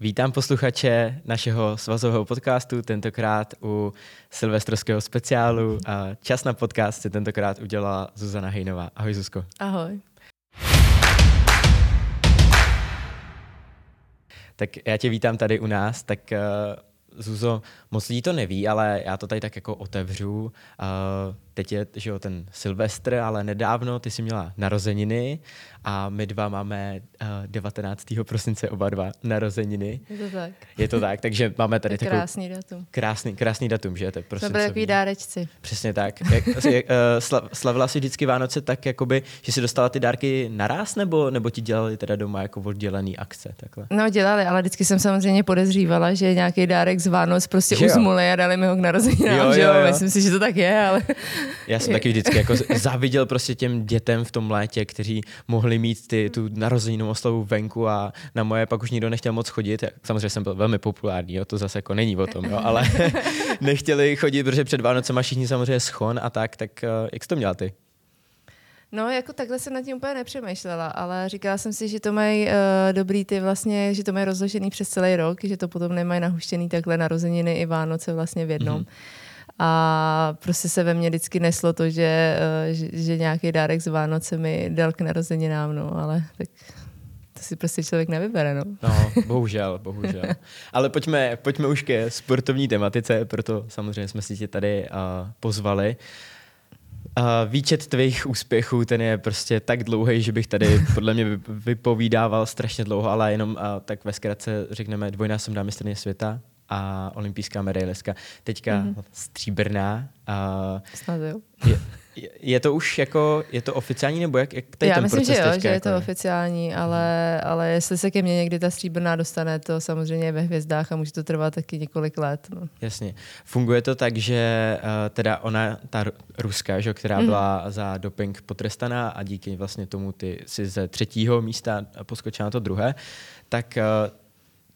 Vítám posluchače našeho svazového podcastu, tentokrát u silvestrovského speciálu. A čas na podcast si tentokrát udělala Zuzana Hejnová. Ahoj Zuzko. Ahoj. Tak já tě vítám tady u nás, tak uh, Zuzo, moc lidí to neví, ale já to tady tak jako otevřu. Uh, teď je že jo, ten Silvestr, ale nedávno ty jsi měla narozeniny a my dva máme uh, eh, 19. prosince oba dva narozeniny. Je to tak. Je to tak, takže máme tady takový krásný datum. Krásný, krásný datum, že? To byli takový dárečci. Přesně tak. Jak, jak, uh, slavila si vždycky Vánoce tak, jakoby, že si dostala ty dárky naraz, nebo, nebo ti dělali teda doma jako oddělený akce? Takhle? No dělali, ale vždycky jsem samozřejmě podezřívala, že nějaký dárek z Vánoc prostě uzmuli a dali mi ho k narozeninám, jo, jo, jo. Myslím si, že to tak je, ale... Já jsem taky vždycky jako záviděl prostě těm dětem v tom létě, kteří mohli mít ty, tu narozeninou oslavu venku a na moje pak už nikdo nechtěl moc chodit. Samozřejmě jsem byl velmi populární, jo, to zase jako není o tom, jo, ale nechtěli chodit, protože před Vánocema všichni samozřejmě schon a tak, tak uh, jak jsi to měla ty? No, jako takhle jsem nad tím úplně nepřemýšlela, ale říkala jsem si, že to mají uh, dobrý ty vlastně, že to mají rozložený přes celý rok, že to potom nemají nahuštěný takhle narozeniny i Vánoce vlastně v jednom. Mm-hmm. A prostě se ve mně vždycky neslo to, že, uh, že, že nějaký dárek z Vánoce mi dal k narozeninám, no, ale tak to si prostě člověk nevybere, no. No, bohužel, bohužel. Ale pojďme, pojďme už ke sportovní tematice, proto samozřejmě jsme si tě tady uh, pozvali. Uh, výčet tvých úspěchů, ten je prostě tak dlouhý, že bych tady podle mě vypovídával strašně dlouho, ale jenom uh, tak ve zkratce řekneme dvojnásobná mistrně světa a olympijská medaileska. Teďka mm-hmm. stříbrná. Uh, Snad jo. Je, je to už jako, je to oficiální, nebo jak, jak tady Já ten myslím, proces že jo, teďka, že je to jako oficiální, ale, ale jestli se ke mně někdy ta stříbrná dostane, to samozřejmě ve hvězdách a může to trvat taky několik let. No. Jasně. Funguje to tak, že uh, teda ona, ta ruská, že, která mm. byla za doping potrestaná a díky vlastně tomu ty si ze třetího místa poskočila na to druhé, tak uh,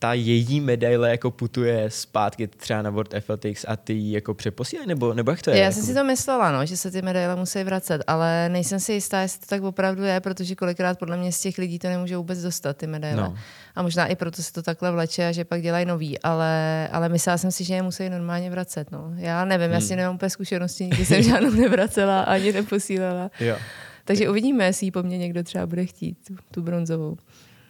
ta její medaile jako putuje zpátky třeba na World Athletics a ty ji jako přeposílají, nebo, nebo jak to je? Já jsem si to myslela, no, že se ty medaile musí vracet, ale nejsem si jistá, jestli to tak opravdu je, protože kolikrát podle mě z těch lidí to nemůže vůbec dostat, ty medaile. No. A možná i proto se to takhle vleče a že pak dělají nový, ale, ale myslela jsem si, že je musí normálně vracet. No. Já nevím, hmm. já si nemám úplně zkušenosti, nikdy jsem žádnou nevracela ani neposílala. Jo. Takže uvidíme, jestli ji po mně někdo třeba bude chtít, tu, tu bronzovou.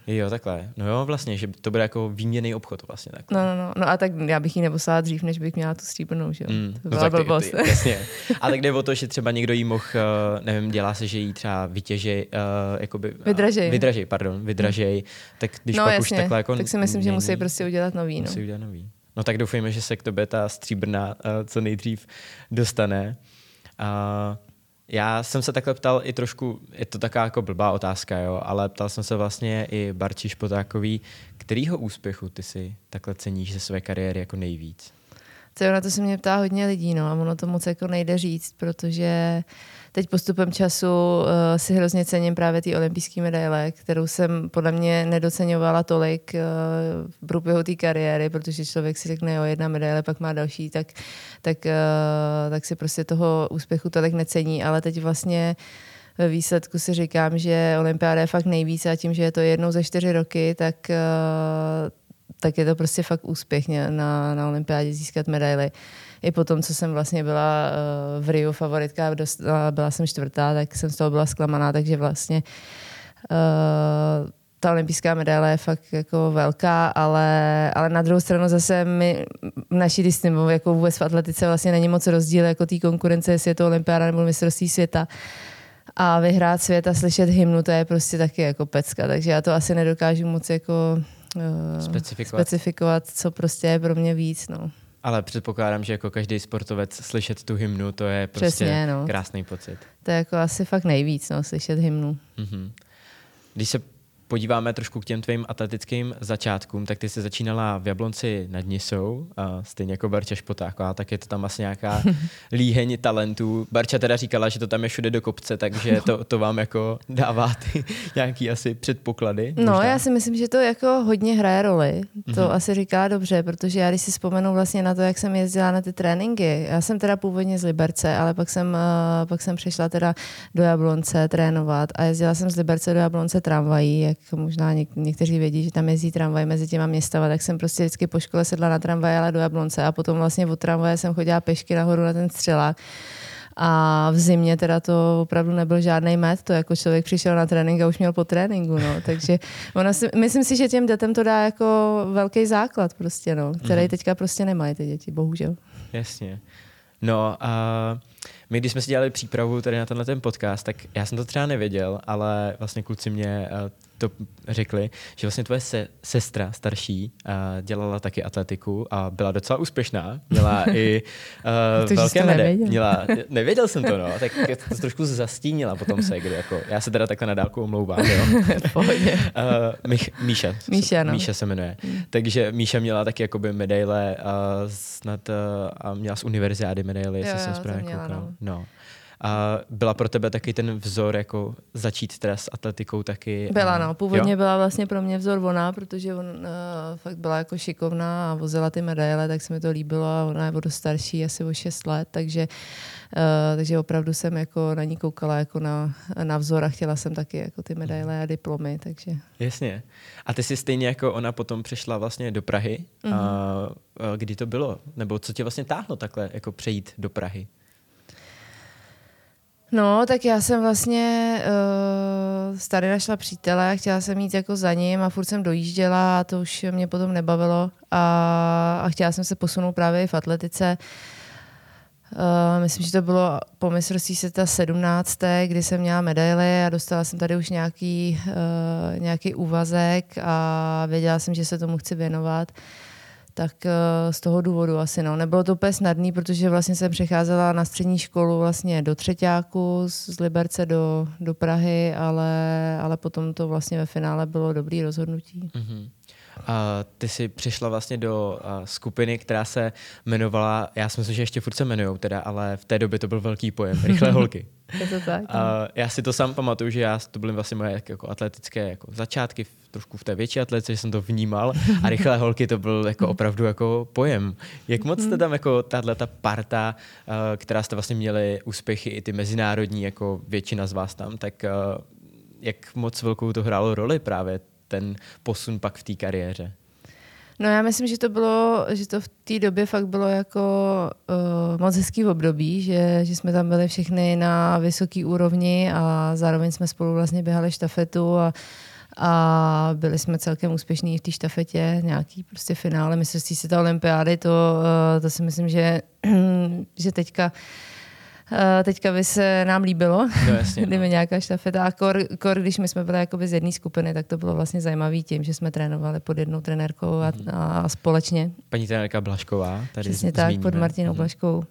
Jo, takhle. No jo, vlastně, že to bude jako výměný obchod vlastně. Takhle. No, no, no, no a tak já bych ji neposlala dřív, než bych měla tu stříbrnou, že jo. Mm, to no byla no, blbost. Ty, jasně. A tak jde o to, že třeba někdo jí mohl, uh, nevím, dělá se, že jí třeba vytěžej, uh, jakoby... Vydražej. Uh, vydražej, pardon, vydražej. Mm. Tak když no, pak jasně, už takhle jako... Tak si myslím, že musí prostě udělat nový, no. Musí udělat nový. No tak doufejme, že se k tobě ta stříbrná uh, co nejdřív dostane. Uh, já jsem se takhle ptal i trošku, je to taková jako blbá otázka, jo, ale ptal jsem se vlastně i Barči Špotákový, kterýho úspěchu ty si takhle ceníš ze své kariéry jako nejvíc? To na to se mě ptá hodně lidí, no a ono to moc jako nejde říct, protože teď postupem času uh, si hrozně cením právě ty olympijské medaile, kterou jsem podle mě nedoceňovala tolik uh, v průběhu té kariéry, protože člověk si řekne, jo, jedna medaile, pak má další, tak, tak, uh, tak si prostě toho úspěchu tolik necení, ale teď vlastně ve výsledku si říkám, že olympiáda je fakt nejvíc a tím, že je to jednou za čtyři roky, tak, tak je to prostě fakt úspěch na, na olympiádě získat medaily. I po tom, co jsem vlastně byla uh, v Rio favoritka, dostala, byla jsem čtvrtá, tak jsem z toho byla zklamaná, takže vlastně uh, ta olympijská medaile je fakt jako velká, ale, ale na druhou stranu zase my v naší disciplíně, jako vůbec v atletice vlastně není moc rozdíl jako té konkurence, jestli je to olympiáda nebo mistrovství světa. A vyhrát svět a slyšet hymnu, to je prostě taky jako pecka, takže já to asi nedokážu moc jako uh, specifikovat. specifikovat, co prostě je pro mě víc. No. Ale předpokládám, že jako každý sportovec slyšet tu hymnu, to je prostě Přesně, no. krásný pocit. To je jako asi fakt nejvíc, no, slyšet hymnu. Mm-hmm. Když se podíváme trošku k těm tvým atletickým začátkům, tak ty jsi začínala v Jablonci nad Nisou, a stejně jako Barča Špotáková, tak je to tam asi nějaká líheň talentů. Barča teda říkala, že to tam je všude do kopce, takže no. to, to vám jako dává ty nějaký asi předpoklady. No, možná. já si myslím, že to jako hodně hraje roli. To mm-hmm. asi říká dobře, protože já když si vzpomenu vlastně na to, jak jsem jezdila na ty tréninky, já jsem teda původně z Liberce, ale pak jsem, uh, pak jsem přišla teda do Jablonce trénovat a jezdila jsem z Liberce do Jablonce tramvají, jak možná něk- někteří vědí, že tam jezdí tramvaj mezi těma městama, tak jsem prostě vždycky po škole sedla na tramvaj, ale do Jablonce a potom vlastně od tramvaje jsem chodila pešky nahoru na ten střelák. A v zimě teda to opravdu nebyl žádný met, to jako člověk přišel na trénink a už měl po tréninku, no. Takže ono si, myslím si, že těm dětem to dá jako velký základ prostě, no, který mm-hmm. teďka prostě nemají ty děti, bohužel. Jasně. No a my, když jsme si dělali přípravu tady na tenhle ten podcast, tak já jsem to třeba nevěděl, ale vlastně kluci mě eh, to řekli, že vlastně tvoje se, sestra starší uh, dělala taky atletiku a byla docela úspěšná. Měla i uh, to, velké mede. Měla, nevěděl jsem to, no. Tak to trošku zastínila potom se, kdy jako, já se teda takhle na dálku omlouvám, jo. uh, Mich, Míša. Míša, no. Míša se jmenuje. Hmm. Takže Míša měla taky jakoby medaile uh, snad uh, a měla z univerziády medaily, jestli jsem správně koukal. No. no. A byla pro tebe taky ten vzor, jako začít teda s atletikou taky? Byla, no. Původně jo? byla vlastně pro mě vzor ona, protože on uh, fakt byla jako šikovná a vozila ty medaile, tak se mi to líbilo a ona je o starší, asi o 6 let, takže, uh, takže opravdu jsem jako na ní koukala jako na, na vzor a chtěla jsem taky jako ty medaile a diplomy, takže... Jasně. A ty jsi stejně jako ona potom přešla vlastně do Prahy. Mm-hmm. A, a kdy to bylo? Nebo co tě vlastně táhlo takhle jako přejít do Prahy? No, tak já jsem vlastně uh, tady našla přítele chtěla jsem jít jako za ním a furt jsem dojížděla a to už mě potom nebavilo a, a chtěla jsem se posunout právě v atletice. Uh, myslím, že to bylo po mistrovství světa 17. kdy jsem měla medaily a dostala jsem tady už nějaký, uh, nějaký úvazek a věděla jsem, že se tomu chci věnovat. Uh, tak uh, z toho důvodu asi no. Nebylo to úplně snadné, protože vlastně jsem přecházela na střední školu vlastně do třetíku z Liberce do, do Prahy, ale, ale potom to vlastně ve finále bylo dobrý rozhodnutí. Mm-hmm. A ty jsi přišla vlastně do uh, skupiny, která se jmenovala, já si myslím, že ještě furt se jmenujou teda, ale v té době to byl velký pojem, Rychlé holky. Je to tak. Uh, já si to sám pamatuju, že já, to byly vlastně moje jako atletické jako začátky, trošku v té větší atletice, že jsem to vnímal a Rychlé holky to byl jako opravdu jako pojem. Jak moc jste tam jako tahle ta parta, uh, která jste vlastně měli úspěchy i ty mezinárodní, jako většina z vás tam, tak uh, jak moc velkou to hrálo roli právě ten posun pak v té kariéře? No já myslím, že to bylo, že to v té době fakt bylo jako uh, moc hezký období, že, že jsme tam byli všechny na vysoké úrovni a zároveň jsme spolu vlastně běhali štafetu a, a byli jsme celkem úspěšní v té štafetě, nějaký prostě finále mistrovství světa olympiády, to, uh, to si myslím, že, že teďka uh, teďka by se nám líbilo, no, jasně, kdyby no. nějaká štafeta. A kor, kor, když my jsme byli jakoby z jedné skupiny, tak to bylo vlastně zajímavé tím, že jsme trénovali pod jednou trenérkou a, mm-hmm. a společně. Paní trenérka Blašková. Tady Přesně tak, pod Martinou mm-hmm. Blaškou.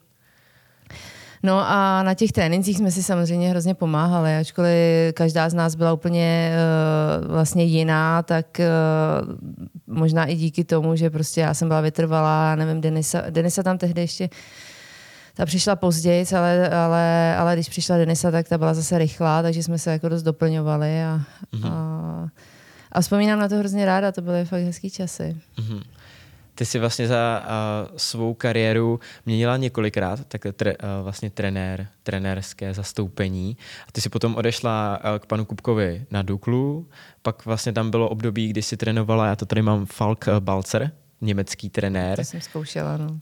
No a na těch trénincích jsme si samozřejmě hrozně pomáhali, ačkoliv každá z nás byla úplně uh, vlastně jiná, tak uh, možná i díky tomu, že prostě já jsem byla vytrvalá, nevím, Denisa, Denisa tam tehdy ještě uh, ta přišla později, ale, ale, ale když přišla Denisa, tak ta byla zase rychlá, takže jsme se jako dost doplňovali a, mm-hmm. a, a vzpomínám na to hrozně ráda, to byly fakt hezký časy. Mm-hmm. Ty jsi vlastně za uh, svou kariéru měnila několikrát takhle tre, uh, vlastně trenér, trenérské zastoupení. A ty si potom odešla uh, k panu Kupkovi na Duklu, pak vlastně tam bylo období, kdy si trénovala, já to tady mám, Falk Balcer, německý trenér. To jsem zkoušela, no. Uh,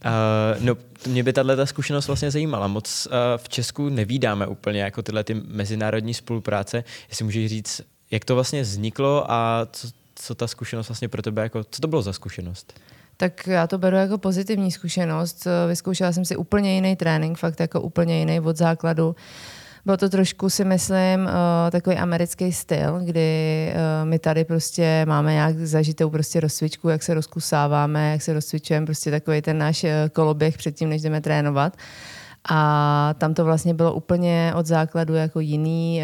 no, mě by tahle zkušenost vlastně zajímala. Moc uh, v Česku nevídáme úplně jako tyhle ty mezinárodní spolupráce. Jestli můžeš říct, jak to vlastně vzniklo a co, co ta zkušenost vlastně pro tebe, jako, co to bylo za zkušenost? Tak já to beru jako pozitivní zkušenost. Vyzkoušela jsem si úplně jiný trénink, fakt jako úplně jiný od základu. Uh, bylo to trošku, si myslím, uh, takový americký styl, kdy uh, my tady prostě máme nějak zažitou prostě rozcvičku, jak se rozkusáváme, jak se rozcvičujeme, prostě takový ten náš uh, koloběh předtím, než jdeme trénovat. A tam to vlastně bylo úplně od základu jako jiný.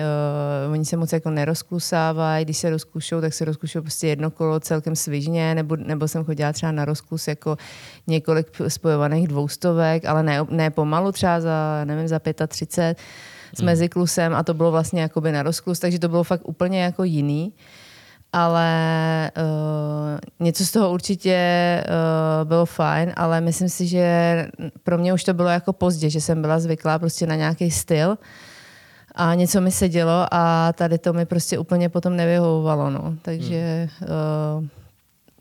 Uh, oni se moc jako nerozklusávají, když se rozkušou, tak se rozkušou prostě jedno kolo celkem svižně, nebo, nebo jsem chodila třeba na rozkus jako několik spojovaných dvoustovek, ale ne, ne pomalu, třeba za, nevím, za 35 s hmm. meziklusem a to bylo vlastně jakoby na rozklus, takže to bylo fakt úplně jako jiný. Ale uh, něco z toho určitě uh, bylo fajn, ale myslím si, že pro mě už to bylo jako pozdě, že jsem byla zvyklá prostě na nějaký styl. a něco mi sedělo a tady to mi prostě úplně potom nevyhovovalo, no. Takže, hmm. uh,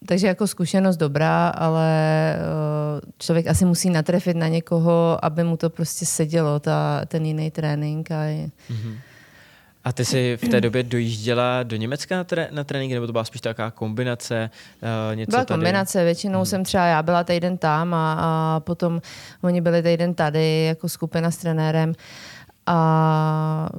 takže jako zkušenost dobrá, ale uh, člověk asi musí natrefit na někoho, aby mu to prostě sedělo, ta, ten jiný trénink. A je... hmm a ty jsi v té době dojížděla do Německa na, tré, na trénink, nebo to byla spíš taková kombinace? Uh, něco byla tady? kombinace, většinou hmm. jsem třeba, já byla týden tam a, a potom oni byli týden tady jako skupina s trenérem a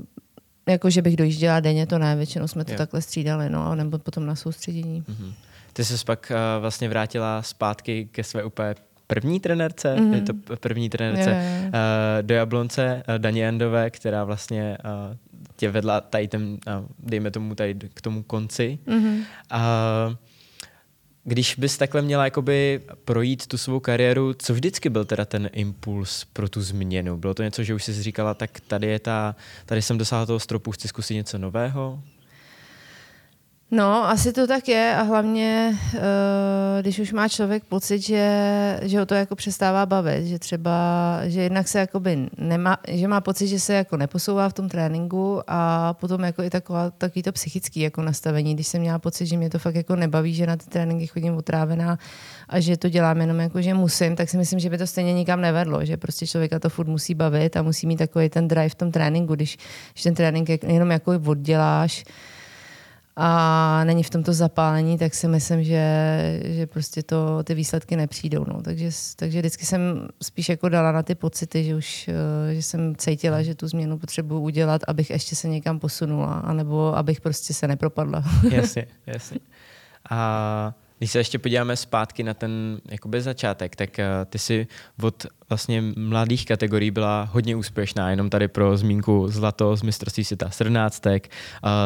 jako, že bych dojížděla denně, to ne, většinou jsme to jo. takhle střídali, no, nebo potom na soustředění. Mm-hmm. Ty jsi pak uh, vlastně vrátila zpátky ke své úplně první trenérce, mm-hmm. je to první trenérce yeah, yeah. Uh, do Jablonce, uh, Daně Andové, která vlastně uh, tě vedla tady ten, uh, dejme tomu tady k tomu konci. Mm-hmm. Uh, když bys takhle měla jakoby projít tu svou kariéru, co vždycky byl teda ten impuls pro tu změnu? Bylo to něco, že už jsi říkala, tak tady je ta, tady jsem dosáhla toho stropu, chci zkusit něco nového? No, asi to tak je a hlavně, uh, když už má člověk pocit, že, že ho to jako přestává bavit, že třeba, že jednak se jakoby nemá, že má pocit, že se jako neposouvá v tom tréninku a potom jako i taková, takový to psychický jako nastavení, když jsem měla pocit, že mě to fakt jako nebaví, že na ty tréninky chodím otrávená a že to dělám jenom jako, že musím, tak si myslím, že by to stejně nikam nevedlo, že prostě člověka to furt musí bavit a musí mít takový ten drive v tom tréninku, když, když ten trénink jenom jako odděláš, a není v tomto zapálení, tak si myslím, že, že prostě to, ty výsledky nepřijdou. No. Takže, takže vždycky jsem spíš jako dala na ty pocity, že už eh, že jsem cítila, že tu změnu potřebuji udělat, abych ještě se někam posunula, anebo abych prostě se nepropadla. jasně, jasně. A když se ještě podíváme zpátky na ten jakoby začátek, tak uh, ty si od vlastně mladých kategorií byla hodně úspěšná, jenom tady pro zmínku zlato z mistrovství světa 17, uh,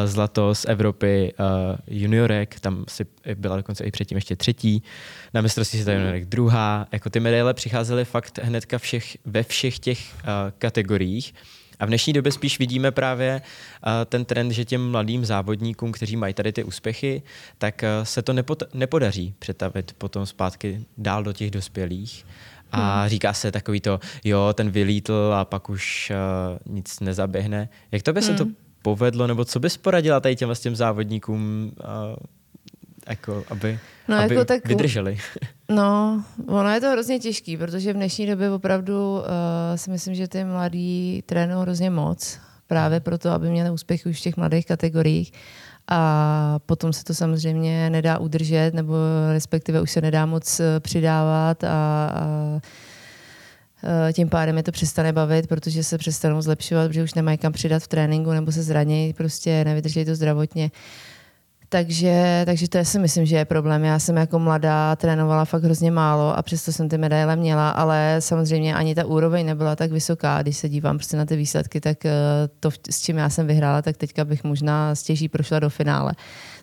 zlato z Evropy uh, juniorek, tam si byla dokonce i předtím ještě třetí, na mistrovství světa juniorek druhá, jako ty medaile přicházely fakt hnedka všech, ve všech těch kategoriích. A v dnešní době spíš vidíme právě uh, ten trend, že těm mladým závodníkům, kteří mají tady ty úspěchy, tak uh, se to nepot- nepodaří přetavit potom zpátky dál do těch dospělých. A hmm. říká se takový to, jo, ten vylítl a pak už uh, nic nezaběhne. Jak to by hmm. se to hmm. povedlo, nebo co bys poradila tady těm, těm závodníkům, uh, jako, aby, no, aby jako tak, vydrželi? No, ono je to hrozně těžký, protože v dnešní době opravdu uh, si myslím, že ty mladí trénují hrozně moc, právě proto, aby měli úspěchy už v těch mladých kategoriích. A potom se to samozřejmě nedá udržet, nebo respektive už se nedá moc eh, přidávat a, a eh, tím pádem je to přestane bavit, protože se přestanou zlepšovat, protože už nemají kam přidat v tréninku nebo se zranějí, prostě nevydrží to zdravotně. Uh, takže, takže to si myslím, že je problém. Já jsem jako mladá trénovala fakt hrozně málo a přesto jsem ty medaile měla, ale samozřejmě ani ta úroveň nebyla tak vysoká. Když se dívám prostě na ty výsledky, tak eh, to, s čím já jsem vyhrála, tak teďka bych možná stěží prošla do finále.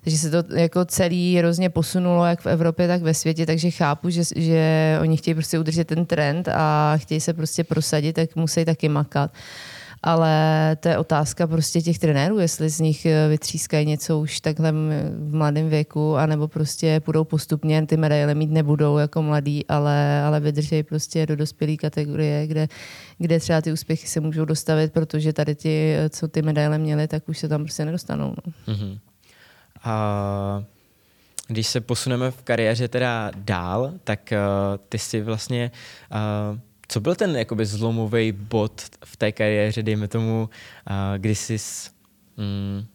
Takže se to jako celý hrozně posunulo, jak v Evropě, tak ve světě, takže chápu, že, že oni chtějí prostě udržet ten trend a chtějí se prostě prosadit, tak musí taky makat ale to je otázka prostě těch trenérů, jestli z nich eh, vytřískají něco už takhle v mladém věku, anebo prostě půjdou postupně, ty medaile mít nebudou jako mladí, ale, ale vydržejí prostě do dospělé kategorie, kde, kde třeba ty úspěchy se můžou dostavit, protože tady ti, eh, co ty medaile měli, tak už se tam prostě nedostanou. No. Mm-hmm. A když se posuneme v kariéře teda dál, tak uh, ty si vlastně uh, co byl ten jakoby zlomový bod v té kariéře, dejme tomu, uh, kdy jsi mm,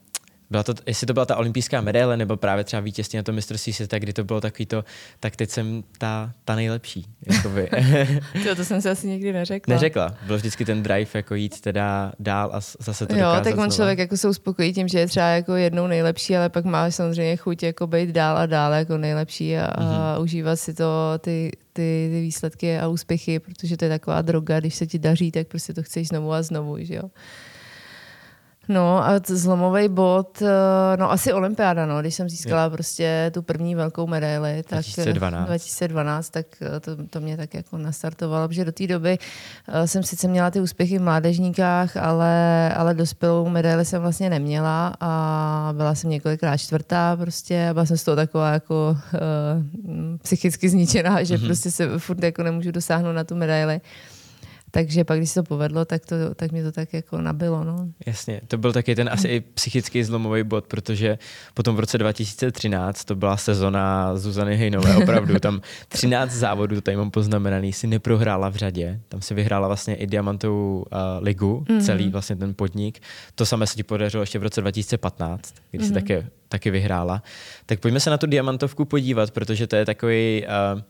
byla to, jestli to byla ta olympijská medaile, nebo právě třeba vítězství na tom mistrovství světa, kdy to bylo takový to, tak teď jsem ta, ta nejlepší. to, to jsem si asi nikdy neřekla. Neřekla. Byl vždycky ten drive jako jít teda dál a zase to Jo, tak on znova. člověk jako se uspokojí tím, že je třeba jako jednou nejlepší, ale pak má samozřejmě chuť jako být dál a dál jako nejlepší a, mm-hmm. a mhm. užívat si to, ty, ty, ty výsledky a úspěchy, protože to je taková droga, když se ti daří, tak prostě to chceš znovu a znovu, že jo. No a zlomový bod, eh, no asi olympiáda, no, když jsem získala je. prostě tu první velkou medaili, tak 2012, 2012 tak eh, to, to mě tak jako nastartovalo, protože do té doby jsem sice měla ty úspěchy v mládežníkách, ale, ale dospělou medaili jsem vlastně neměla a byla jsem několikrát čtvrtá prostě a byla jsem z toho taková jako uh, psychicky zničená, že mm-hmm. prostě se furt jako nemůžu dosáhnout na tu medaili. Takže pak, když se to povedlo, tak, to, tak mě to tak jako nabilo. No. Jasně, to byl taky ten asi i psychický zlomový bod, protože potom v roce 2013 to byla sezona Zuzany Hejnové, opravdu tam 13 závodů, tady mám poznamenaný, si neprohrála v řadě, tam si vyhrála vlastně i diamantovou uh, ligu, mm-hmm. celý vlastně ten podnik. To samé se ti podařilo ještě v roce 2015, kdy mm-hmm. taky, taky vyhrála. Tak pojďme se na tu diamantovku podívat, protože to je takový uh,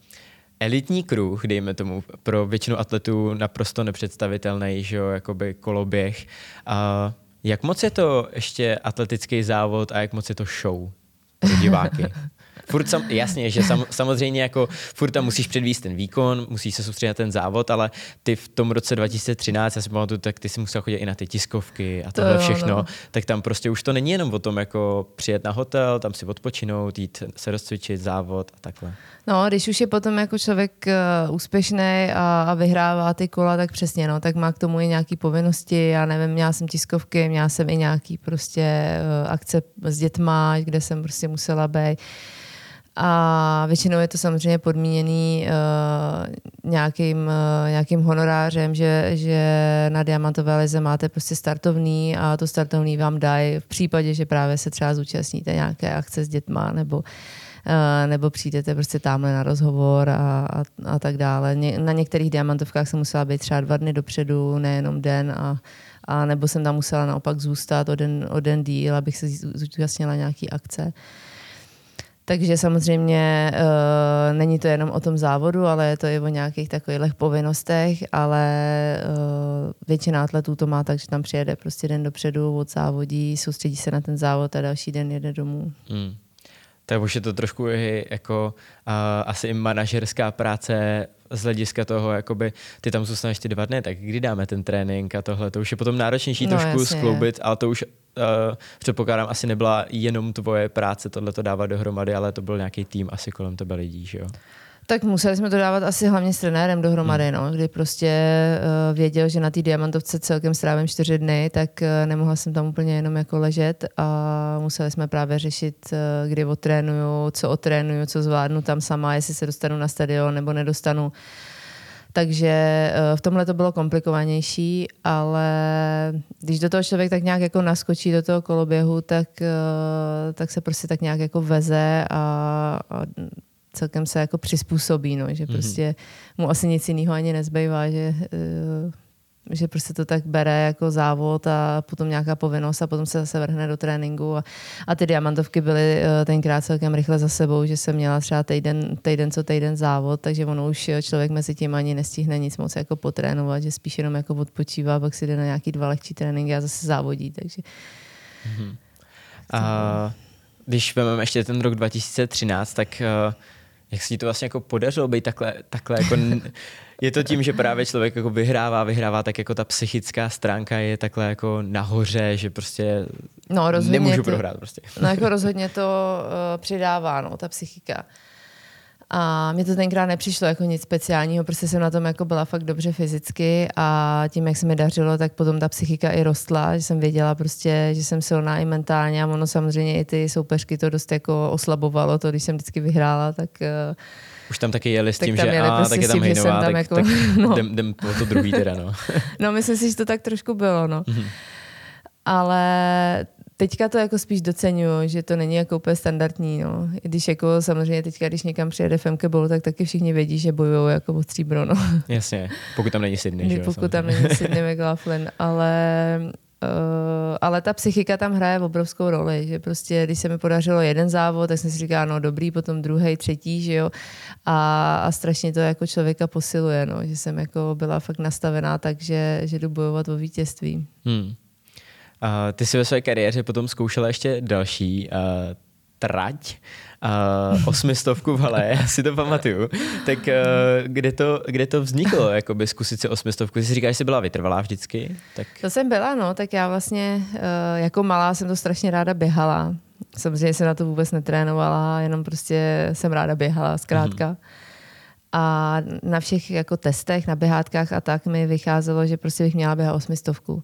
elitní kruh, dejme tomu, pro většinu atletů naprosto nepředstavitelný, že jo, jakoby koloběh. A jak moc je to ještě atletický závod a jak moc je to show pro diváky? furt sam, jasně, že sam, samozřejmě jako furt tam musíš předvíst ten výkon, musíš se soustředit na ten závod, ale ty v tom roce 2013, já si pamatuju, tak ty si musel chodit i na ty tiskovky a tohle to všechno, no. tak tam prostě už to není jenom o tom jako přijet na hotel, tam si odpočinout, jít se rozcvičit, závod a takhle. No, když už je potom jako člověk uh, úspěšný a, a vyhrává ty kola, tak přesně, no, tak má k tomu i nějaké povinnosti, já nevím, měla jsem tiskovky, měla jsem i nějaký prostě uh, akce s dětma, kde jsem prostě musela být. A většinou je to samozřejmě podmíněný uh, nějakým, uh, nějakým honorářem, že, že na diamantové lize máte prostě startovný a to startovný vám dají v případě, že právě se třeba zúčastníte nějaké akce s dětma nebo uh, nebo přijdete prostě tamhle na rozhovor a, a, a tak dále. Na některých diamantovkách jsem musela být třeba dva dny dopředu, nejenom den a, a nebo jsem tam musela naopak zůstat o den, o den díl, abych se zúčastnila nějaký akce. Uh, takže samozřejmě uh, není to jenom o tom závodu, ale je to i o nějakých takových povinnostech, ale uh, většina atletů to má tak, že tam přijede prostě den dopředu, od závodí, soustředí se na ten závod a další den jede domů. Hmm. Tak už je to trošku i jako uh, asi i manažerská práce z hlediska toho, jakoby ty tam zůstaneš ty dva dny, tak kdy dáme ten trénink a tohle, to už je potom náročnější no, trošku jasně, skloubit, ale to už uh, předpokládám, asi nebyla jenom tvoje práce tohle to dávat dohromady, ale to byl nějaký tým asi kolem tebe lidí, že jo? Tak museli jsme to dávat asi hlavně s trenérem dohromady, hmm. no, kdy prostě uh, věděl, že na té diamantovce celkem strávím čtyři dny, tak uh, nemohla jsem tam úplně jenom jako ležet a museli jsme právě řešit, uh, kdy otrénuju, co otrénuju, co zvládnu tam sama, jestli se dostanu na stadion nebo nedostanu. Takže v tomhle to bylo komplikovanější, ale když do toho člověk tak nějak jako naskočí do toho koloběhu, tak, tak se prostě tak nějak jako veze a, a celkem se jako přizpůsobí, no, že mhm. prostě mu asi nic jiného ani nezbývá, že, uh, že prostě to tak bere jako závod a potom nějaká povinnost a potom se zase vrhne do tréninku a, a ty diamantovky byly uh, tenkrát celkem rychle za sebou, že jsem měla třeba týden, týden co týden závod, takže ono už člověk mezi tím ani nestihne nic moc jako potrénovat, že spíš jenom jako odpočívá, pak si jde na nějaký dva lehčí tréninky a zase závodí, takže... Mm-hmm. A když vezmeme ještě ten rok 2013, tak uh, jak se ti to vlastně jako podařilo být takhle, takhle jako... je to tím, že právě člověk jako vyhrává, vyhrává, tak jako ta psychická stránka je takhle jako nahoře, že prostě no, nemůžu to, prohrát prostě. No jako rozhodně to uh, přidává, no, ta psychika. A mě to tenkrát nepřišlo jako nic speciálního, prostě jsem na tom jako byla fakt dobře fyzicky a tím, jak se mi dařilo, tak potom ta psychika i rostla, že jsem věděla prostě, že jsem silná i mentálně a ono samozřejmě i ty soupeřky to dost jako oslabovalo, to když jsem vždycky vyhrála, tak uh, už tam taky jeli s tím, že a, prostě tak je tam Hejnová, tak, jako, tak no. jdem, jdem po to druhý teda, no. no, myslím si, že to tak trošku bylo, no. Mm-hmm. Ale teďka to jako spíš docenuju, že to není jako úplně standardní, no. I když jako samozřejmě teďka, když někam přijede FMK Bowl, tak taky všichni vědí, že bojují jako o stříbro, no. Jasně, pokud tam není Sydney, že Pokud samozřejmě. tam není Sydney McLaughlin, ale Uh, ale ta psychika tam hraje obrovskou roli, že prostě, když se mi podařilo jeden závod, tak jsem si říkala, no dobrý, potom druhý, třetí, že jo, a, a strašně to jako člověka posiluje, no, že jsem jako byla fakt nastavená tak, že, že jdu bojovat o vítězství. Hmm. Uh, ty jsi ve své kariéře potom zkoušela ještě další uh, trať, uh, osmistovku v hale, já si to pamatuju. Tak uh, kde, to, kde to vzniklo, jakoby zkusit si osmistovku? Ty si říkáš, že jsi byla vytrvalá vždycky? Tak... To jsem byla, no, tak já vlastně uh, jako malá jsem to strašně ráda běhala. Samozřejmě jsem na to vůbec netrénovala, jenom prostě jsem ráda běhala, zkrátka. Mm-hmm. A na všech jako testech, na běhátkách a tak mi vycházelo, že prostě bych měla běhat osmistovku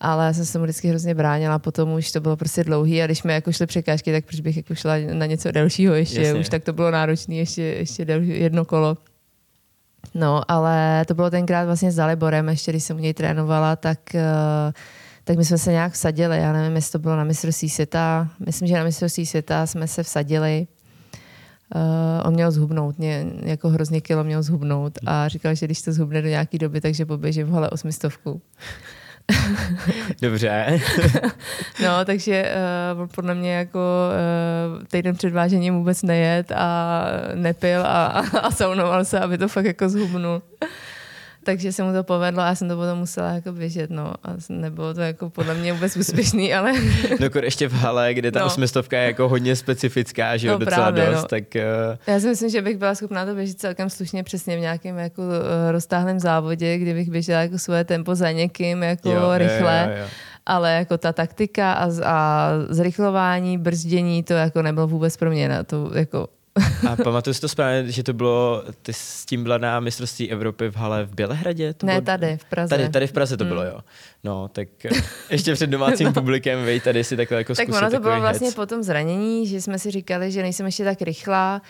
ale já jsem se mu vždycky hrozně bránila, potom už to bylo prostě dlouhý a když jsme jako šli překážky, tak proč bych jako šla na něco delšího ještě, Jasně. už tak to bylo náročné, ještě, ještě delší, jedno kolo. No, ale to bylo tenkrát vlastně s Daliborem, ještě když jsem u něj trénovala, tak, uh, tak my jsme se nějak vsadili. Já nevím, jestli to bylo na mistrovství světa. Myslím, že na mistrovství světa jsme se vsadili. Uh, on měl zhubnout, mě, jako hrozně kilo měl zhubnout a říkal, že když to zhubne do nějaké doby, takže poběžím v hale osmistovku. Dobře. no, takže uh, podle mě jako uh, týden před vážením vůbec nejet a nepil a, a, a saunoval se, aby to fakt jako zhubnul takže se mu to povedlo a já jsem to potom musela jako běžet, no. A nebylo to jako podle mě vůbec úspěšný, ale... no ještě v hale, kde ta no. osmistovka je jako hodně specifická, že jo, no, docela právě, dost, no. tak... Uh... Já si myslím, že bych byla schopná to běžet celkem slušně přesně v nějakém jako uh, roztáhlém závodě, kdybych běžela jako svoje tempo za někým jako jo, rychle. Jo, jo, jo ale jako ta taktika a, a zrychlování, brzdění, to jako nebylo vůbec pro mě na to jako a pamatuju si to správně, že to bylo, ty s tím byla na mistrovství Evropy v hale v Bělehradě? To ne, bylo, tady v Praze. Tady, tady v Praze to mm. bylo, jo. No, tak eh, ještě před domácím no. publikem, vej, tady si takhle jako Tak ono to bylo vlastně po tom zranění, že jsme si říkali, že nejsem ještě tak rychlá,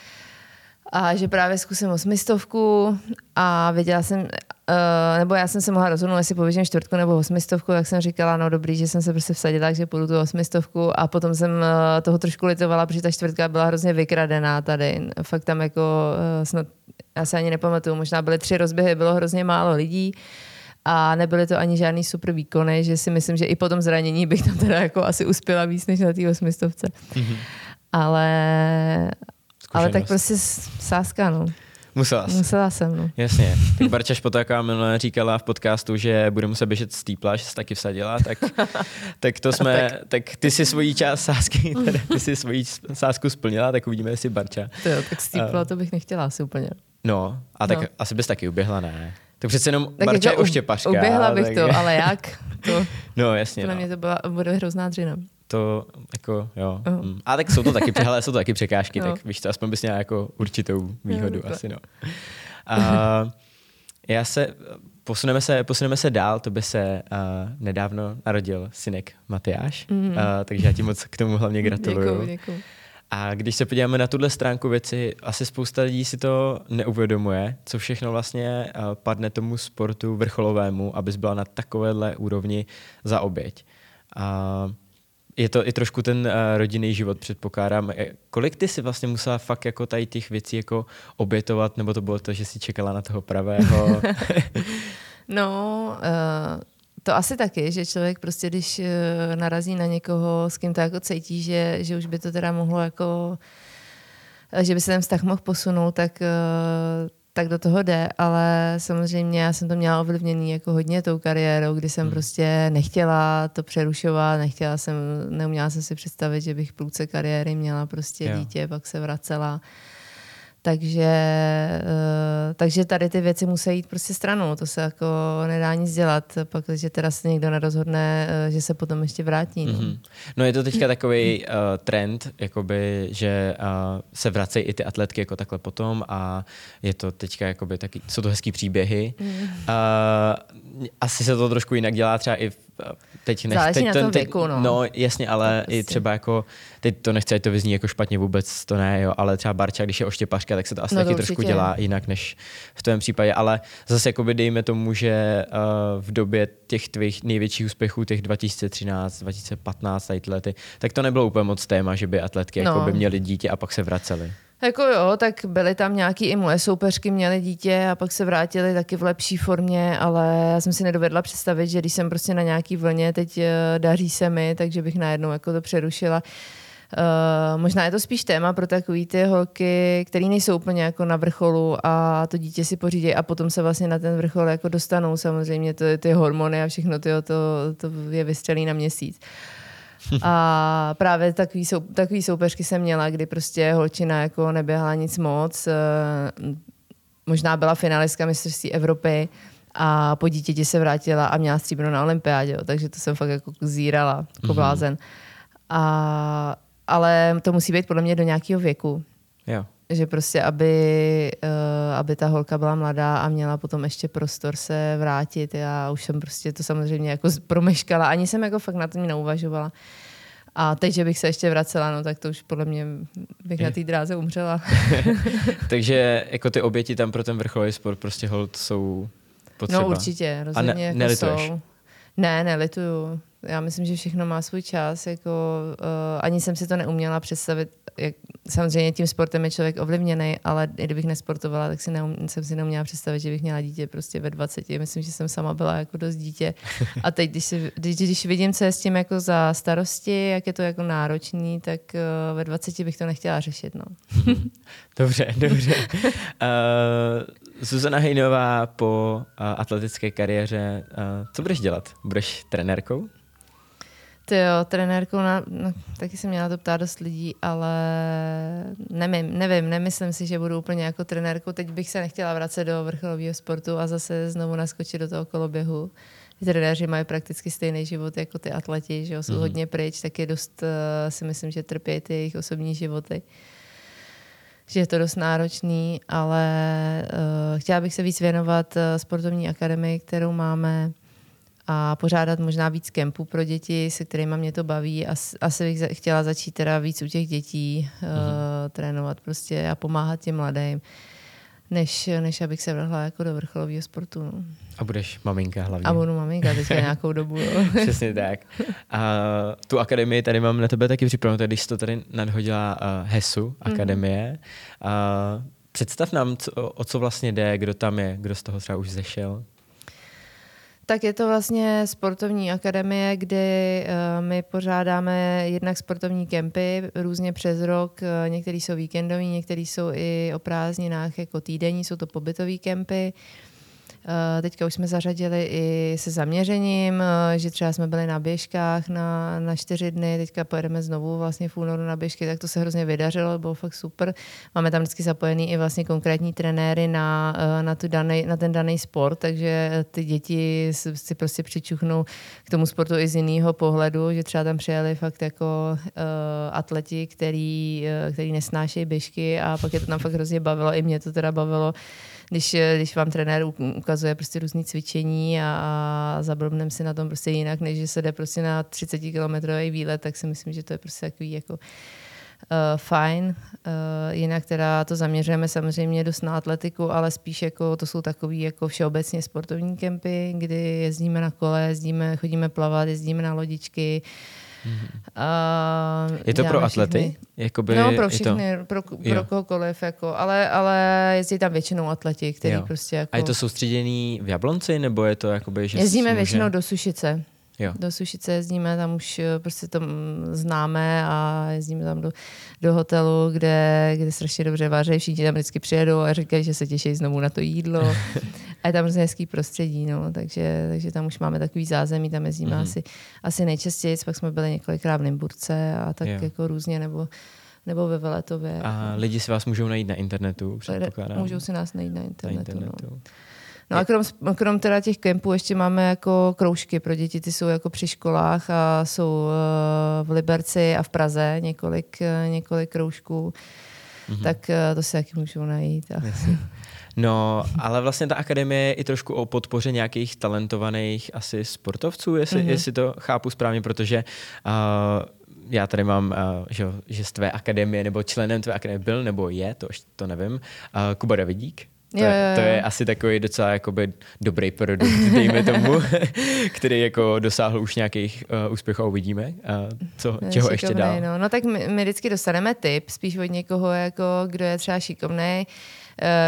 a že právě zkusím osmistovku a věděla jsem, uh, nebo já jsem se mohla rozhodnout, jestli poběžím čtvrtku nebo osmistovku, tak jsem říkala, no dobrý, že jsem se prostě vsadila, že půjdu tu osmistovku a potom jsem uh, toho trošku litovala, protože ta čtvrtka byla hrozně vykradená tady. Fakt tam jako uh, snad, já se ani nepamatuju, možná byly tři rozběhy, bylo hrozně málo lidí a nebyly to ani žádný super výkony, že si myslím, že i po tom zranění bych tam teda jako asi uspěla víc než na té osmistovce. Mm-hmm. Ale, ale tak prostě sázka, no. Musela jsi. Musela jsem, no. Jasně. Tak Barča Špotáková minule říkala v podcastu, že bude muset běžet z týpla, že se taky vsadila, tak, tak to jsme, tak. tak. ty si svoji část sázky, teda, ty si svoji sázku splnila, tak uvidíme, jestli Barča. To jo, tak z týpla uh, to bych nechtěla asi úplně. No, a tak no. asi bys taky uběhla, ne? Tak přece jenom tak Barča jako je oštěpařka. Uběhla bych tak... to, ale jak? To, no, jasně. To no. mě to byla, bude hrozná dřina to jako, jo. Uh. Mm. A tak jsou to taky, hele, jsou to taky překážky, no. tak víš to, aspoň bys měla jako určitou výhodu no, asi, no. A já se, posuneme se, posuneme se dál, to by se uh, nedávno narodil synek Matyáš, mm. uh, takže já ti moc k tomu hlavně gratuluju. Děkuju, děkuju. A když se podíváme na tuhle stránku věci, asi spousta lidí si to neuvědomuje, co všechno vlastně padne tomu sportu vrcholovému, abys byla na takovéhle úrovni za oběť. Uh, je to i trošku ten uh, rodinný život, předpokládám. E, kolik ty si vlastně musela fakt jako tady těch věcí jako obětovat, nebo to bylo to, že si čekala na toho pravého? no, uh, to asi taky, že člověk prostě, když uh, narazí na někoho, s kým to jako cítí, že, že už by to teda mohlo jako že by se ten vztah mohl posunout, tak uh, tak do toho jde, ale samozřejmě já jsem to měla ovlivněný jako hodně tou kariérou, kdy jsem hmm. prostě nechtěla to přerušovat, nechtěla jsem, neuměla jsem si představit, že bych v průce kariéry měla prostě jo. dítě, pak se vracela. Takže, uh, takže tady ty věci musí jít prostě stranou, to se jako nedá nic dělat, pak, že teda se někdo nerozhodne, uh, že se potom ještě vrátí. No, mm-hmm. no je to teďka takový uh, trend, jakoby, že uh, se vracejí i ty atletky jako takhle potom a je to teďka jakoby taky, jsou to hezký příběhy. Mm. Uh, asi se to trošku jinak dělá třeba i v teď nech, Záleží teď, na tom teď, věku, no. No jasně, ale to i prostě. třeba jako, teď to nechci, ať to vyzní jako špatně vůbec, to ne, jo, ale třeba Barča, když je oštěpařka, tak se to asi no taky to trošku dělá jinak než v tom případě, ale zase jako by dejme tomu, že uh, v době těch tvých největších úspěchů, těch 2013, 2015, tady lety, tak to nebylo úplně moc téma, že by atletky no. jako by měly dítě a pak se vracely. Jako jo, tak byly tam nějaký i moje soupeřky, měly dítě a pak se vrátili taky v lepší formě, ale já jsem si nedovedla představit, že když jsem prostě na nějaký vlně, teď eh, daří se mi, takže bych najednou jako to přerušila. Uh, možná je to spíš téma pro takový ty holky, které nejsou úplně jako na vrcholu a to dítě si pořídí a potom se vlastně na ten vrchol jako dostanou. Samozřejmě to, ty hormony a všechno to, to, to je vystřelí na měsíc. Uh, a právě takový, sou, takový soupeřky jsem měla, kdy prostě holčina jako neběhala nic moc. Eh, možná byla finalistka mistrovství Evropy a po dítěti se vrátila a měla stříbro na olympiádě, jo, takže to jsem fakt jako zírala, jako mhm. blázen. A, ale to musí být podle mě do nějakého věku. Jo že prostě, aby, uh, aby ta holka byla mladá a měla potom ještě prostor se vrátit. Já už jsem prostě to samozřejmě jako promeškala. Ani jsem jako fakt na to neuvažovala. A teď, že bych se ještě vracela, no tak to už podle mě bych na té dráze umřela. Takže jako ty oběti tam pro ten vrcholový sport prostě hold jsou potřeba. No určitě, rozhodně A ne, jako jsou. Ne, nelituju já myslím, že všechno má svůj čas. Jako, uh, ani jsem si to neuměla představit. Jak, samozřejmě tím sportem je člověk ovlivněný, ale i kdybych nesportovala, tak si neum, jsem si neuměla představit, že bych měla dítě prostě ve 20. Myslím, že jsem sama byla jako dost dítě. A teď, když, si, když, když vidím, co je s tím jako za starosti, jak je to jako náročný, tak uh, ve 20 bych to nechtěla řešit. No. dobře, dobře. Uh, Zuzana Hejnová po uh, atletické kariéře, uh, co budeš dělat? Budeš trenérkou? Ty jo, trenérkou, na, no, taky jsem měla to ptát dost lidí, ale nevím, nevím, nemyslím si, že budu úplně jako trenérkou. Teď bych se nechtěla vracet do vrcholového sportu a zase znovu naskočit do toho koloběhu. Ty trenéři mají prakticky stejný život jako ty atleti, že jo, jsou mm-hmm. hodně pryč, tak je dost, uh, si myslím, že trpí ty jejich osobní životy. Že je to dost náročný, ale uh, chtěla bych se víc věnovat uh, sportovní akademii, kterou máme a pořádat možná víc kempů pro děti, se kterými mě to baví. As, asi bych chtěla začít teda víc u těch dětí mm-hmm. uh, trénovat prostě a pomáhat těm mladým, než, než abych se vrhla jako do vrcholového sportu. No. A budeš maminka hlavně. A budu maminka teďka nějakou dobu. Jo. Přesně tak. A tu akademii tady mám na tebe taky připravenou, když jsi to tady nadhodila uh, HESu, mhm. akademie. Mm-hmm. Uh, představ nám, co, o co vlastně jde, kdo tam je, kdo z toho třeba už zešel. Tak je to vlastně sportovní akademie, kdy uh, my pořádáme jednak sportovní kempy různě přes rok. Uh, některý jsou víkendový, některý jsou i o prázdninách jako týdenní, jsou to pobytové kempy. Eh, teďka už jsme zařadili i se zaměřením, eh, že třeba jsme byli na běžkách na, na čtyři dny, teďka pojedeme znovu vlastně v únoru na běžky, tak to se hrozně vydařilo, bylo fakt super. Máme tam vždycky zapojený i vlastně konkrétní trenéry na, eh, na, tu danej, na ten daný sport, takže ty děti si prostě přičuchnou k tomu sportu i z jiného pohledu, že třeba tam přijeli fakt jako uh, atleti, který, uh, který nesnášejí běžky a pak je to tam fakt hrozně bavilo, i mě to teda bavilo když, když vám trenér ukazuje prostě různé cvičení a, a zablbnem si na tom prostě jinak, než že se jde prostě na 30 kilometrový výlet, tak si myslím, že to je prostě takový jako Uh, fajn. Uh, jinak teda to zaměřujeme samozřejmě dost na atletiku, ale spíš jako to jsou takový jako všeobecně sportovní kempy, kdy jezdíme na kole, jezdíme, chodíme plavat, jezdíme na lodičky, uh, Uh, je to pro atlety? Jakoby no, pro všechny, to... pro, pro kohokoliv, jako, ale, ale jezdí tam většinou atleti, který jo. prostě jako... A je to soustředěný v Jablonci, nebo je to jakoby, že Jezdíme může... většinou do Sušice. Jo. Do Sušice jezdíme, tam už eh, prostě to známe a jezdíme tam do, do hotelu, kde, kde strašně dobře vaří, všichni tam vždycky přijedou a říkají, že se těší znovu na to jídlo. a je tam hrozně hezký prostředí, no, takže, takže tam už máme takový zázemí, tam jezdíme mm-hmm. asi, asi nejčastěji, pak jsme byli několikrát v Nymburce a tak jo. jako různě, nebo nebo ve Veletově. A lidi si vás můžou najít na internetu, předpokládám. Můžou si nás najít na internetu. Na internetu. No. No a krom, krom teda těch kempů ještě máme jako kroužky pro děti, ty jsou jako při školách a jsou eh, v Liberci a v Praze několik, eh, několik kroužků, mm-hmm. tak eh, to si taky můžou najít. A... No, ale vlastně ta akademie je i trošku o podpoře nějakých talentovaných asi sportovců, jestli, mm-hmm. jestli to chápu správně, protože uh, já tady mám, uh, že, že z tvé akademie nebo členem tvé akademie byl nebo je, to, to nevím, uh, Kuba Davidík. To, jo. to je asi takový docela jakoby dobrý produkt, dejme tomu, který jako dosáhl už nějakých uh, úspěchů a uvidíme, uh, co, čeho šikovnej, ještě dál. No. no tak my, my vždycky dostaneme tip, spíš od někoho, jako, kdo je třeba šikovný, uh,